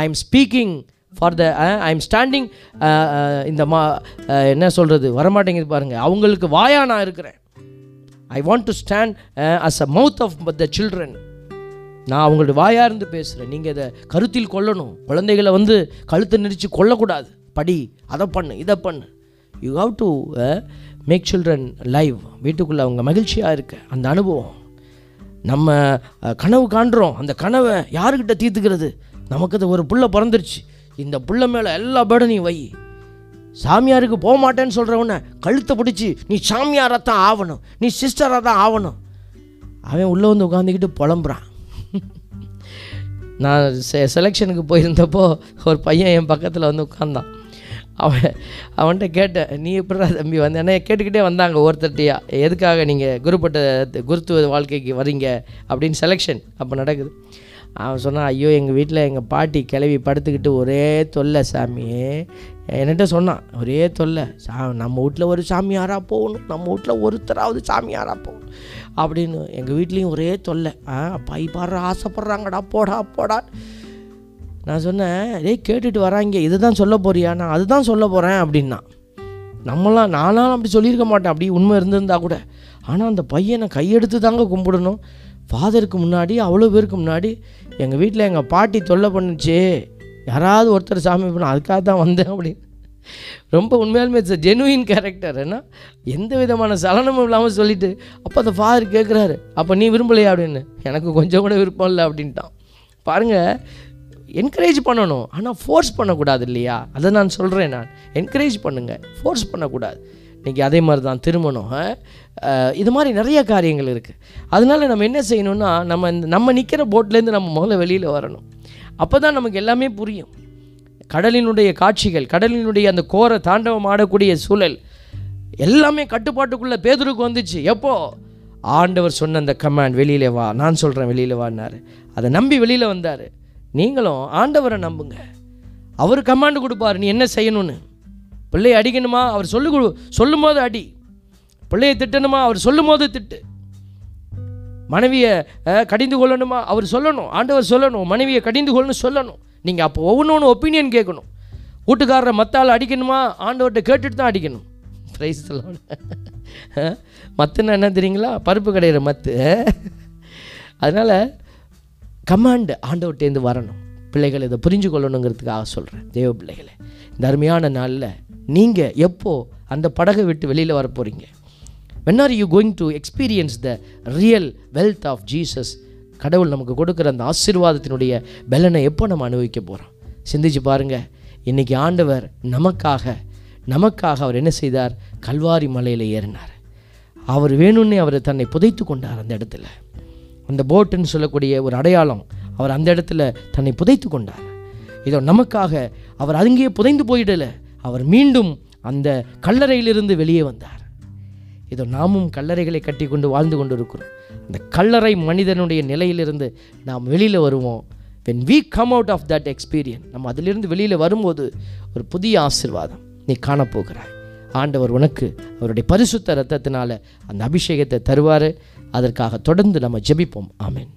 I am speaking for the I am standing இந்த மா என்ன சொல்கிறது வரமாட்டேங்குது பாருங்கள் அவங்களுக்கு வாயா நான் இருக்கிறேன். I want to stand as a mouth of the children நான் அவங்களுடைய வாயாக இருந்து பேசுகிறேன் நீங்கள் இதை கருத்தில் கொள்ளணும். குழந்தைகளை வந்து கழுத்தை நெரிச்சு கொல்லக்கூடாது. படி அதை பண்ணு இதை பண்ணு. You have to make children live வீட்டுக்குள்ளே அவங்க மகிழ்ச்சியாக இருக்க. அந்த அனுபவம். நம்ம கனவு காண்றோம். அந்த கனவை யாருக்கிட்ட தீர்த்துக்கிறது? நமக்கு அது ஒரு புள்ள பிறந்துருச்சு. இந்த புள்ள மேலே எல்லா பேர்டனையும் வை. சாமியாருக்கு போக மாட்டேன்னு சொல்கிறவன கழுத்தை பிடிச்சி நீ சாமியாராக தான் ஆகணும் நீ சிஸ்டராக தான் ஆகணும் அவன் உள்ளே வந்து உட்காந்துக்கிட்டு புலம்புறான். நான் செ செலெக்ஷனுக்கு போயிருந்தப்போ ஒரு பையன் என் பக்கத்தில் வந்து உட்காந்தான் அவன் அவன்கிட்ட கேட்டேன் நீ எப்படிடா தம்பி வந்த? ஏன்னா கேட்டுக்கிட்டே வந்தாங்க ஒருத்தர்ட்டியா எதுக்காக நீங்கள் குருப்பட்ட குருத்துவ வாழ்க்கைக்கு வரீங்க? அப்படின்னு செலெக்ஷன் அப்போ நடக்குது. அவன் சொன்னான் ஐயோ எங்கள் வீட்டில் எங்கள் பாட்டி கிளவி படுத்துக்கிட்டு ஒரே தொல்லை சாமி என்கிட்ட சொன்னான் ஒரே தொல்லை. சா நம்ம வீட்டில் ஒரு சாமியாராக போகணும். நம்ம வீட்டில் ஒருத்தராவது சாமியாராக போகணும். அப்படின்னு எங்கள் வீட்லேயும் ஒரே தொல்லை. ஆ பை பாடுற ஆசைப்பட்றாங்கடா போடா போடா. நான் சொன்னேன் ஏய் கேட்டுட்டு வராங்க. இதை தான் சொல்ல போறியா? நான் அதுதான் சொல்ல போகிறேன் அப்படின்னா நம்மளாம் நானாலும் அப்படி சொல்லியிருக்க மாட்டேன். அப்படி உண்மை இருந்திருந்தா கூட. ஆனால் அந்த பையனை கையெடுத்து தாங்க கும்பிடணும். ஃபாதருக்கு முன்னாடி அவ்வளோ பேருக்கு முன்னாடி எங்கள் வீட்டில் எங்கள் பாட்டி தொல்லை பண்ணுச்சு. யாராவது ஒருத்தர் சாமி பண்ண அதுக்காக தான் வந்தேன் அப்படின்னு. ரொம்ப உண்மையாலுமே இட்ஸ் ஜெனுவின் கேரக்டர் ஏன்னா எந்த விதமான சலனமும் இல்லாமல் சொல்லிட்டு அப்போ அந்த ஃபாதர் கேட்குறாரு அப்போ நீ விரும்பலையா? அப்படின்னு. எனக்கு கொஞ்சம் கூட விருப்பம் இல்லை அப்படின்ட்டான். பாருங்கள் என்கரேஜ் பண்ணணும் ஆனால் ஃபோர்ஸ் பண்ணக்கூடாது இல்லையா? அதை நான் சொல்கிறேன் நான். என்கரேஜ் பண்ணுங்கள் ஃபோர்ஸ் பண்ணக்கூடாது. இன்றைக்கி அதே மாதிரி தான் திருமணம் இது மாதிரி நிறைய காரியங்கள் இருக்குது அதனால நம்ம என்ன செய்யணும்னா நம்ம இந்த நம்ம நிற்கிற போட்லேருந்து நம்ம முதல்ல வெளியில் வரணும். அப்போ தான் நமக்கு எல்லாமே புரியும். கடலினுடைய காட்சிகள் கடலினுடைய அந்த கோர தாண்டவம் ஆடக்கூடிய சூழல் எல்லாமே கட்டுப்பாட்டுக்குள்ளே பேதுருக்கு வந்துச்சு. எப்போ? ஆண்டவர் சொன்ன அந்த கமாண்ட் வெளியில் வா நான் சொல்கிறேன் வெளியில் வான்னாரு. அதை நம்பி வெளியில் வந்தார். நீங்களும் ஆண்டவரை நம்புங்க. அவர் கமாண்டு கொடுப்பார் நீ என்ன செய்யணும்னு. பிள்ளையை அடிக்கணுமா? அவர் சொல்லு கொடு சொல்லும் போது அடி. பிள்ளையை திட்டணுமா? அவர் சொல்லும் போது திட்டு. மனைவியை கடிந்து கொள்ளணுமா? அவர் சொல்லணும். ஆண்டவர் சொல்லணும். மனைவியை கடிந்து கொள்ளணும் சொல்லணும். நீங்கள் அப்போ ஒவ்வொன்று ஒப்பீனியன் கேட்கணும். வீட்டுக்காரரை மத்தால் அடிக்கணுமா? ஆண்டவர்கிட்ட கேட்டுட்டு தான் அடிக்கணும். ப்ரைஸ் மத்துன்னா என்ன தெரியுங்களா? பருப்பு கிடையிற மத்து. அதனால் கமாண்டு ஆண்டவர்கிட்டேருந்து வரணும். பிள்ளைகள் இதை புரிஞ்சு கொள்ளணுங்கிறதுக்காக சொல்கிறேன் தேவ பிள்ளைகளை இந்த அருமையான நாளில் நீங்கள் எப்போது அந்த படகை விட்டு வெளியில் வர போகிறீங்க when are you going to experience the real wealth of Jesus கடவுள் நமக்கு கொடுக்குற அந்த ஆசீர்வாதத்தினுடைய பலனை எப்போ நம்ம அனுபவிக்க போகிறோம் சிந்திச்சு பாருங்கள் இன்னைக்கு ஆண்டவர் நமக்காக நமக்காக அவர் என்ன செய்தார்? கல்வாரி மலையில் ஏறினார். அவர் வேணும்னே அவர் தன்னை புதைத்து கொண்டார் அந்த இடத்துல. அந்த போட்டுன்னு சொல்லக்கூடிய ஒரு அடையாளம் அவர் அந்த இடத்துல தன்னை புதைத்து கொண்டார். இதோ நமக்காக அவர் அங்கேயே புதைந்து போயிடலை. அவர் மீண்டும் அந்த கல்லறையிலிருந்து வெளியே வந்தார். இதோ நாமும் கல்லறைகளை கட்டி கொண்டு வாழ்ந்து கொண்டு இருக்கிறோம் அந்த கல்லறை மனிதனுடைய நிலையிலிருந்து நாம் வெளியில் வருவோம். When we come out of that experience நம்ம அதிலிருந்து வெளியில் வரும்போது ஒரு புதிய ஆசீர்வாதம் நீ காணப்போகிறாய். ஆண்டவர் உனக்கு அவருடைய பரிசுத்த ரத்தத்தினால அந்த அபிஷேகத்தை தருவார். அதற்காக தொடர்ந்து நம்ம ஜெபிப்போம். ஆமேன்.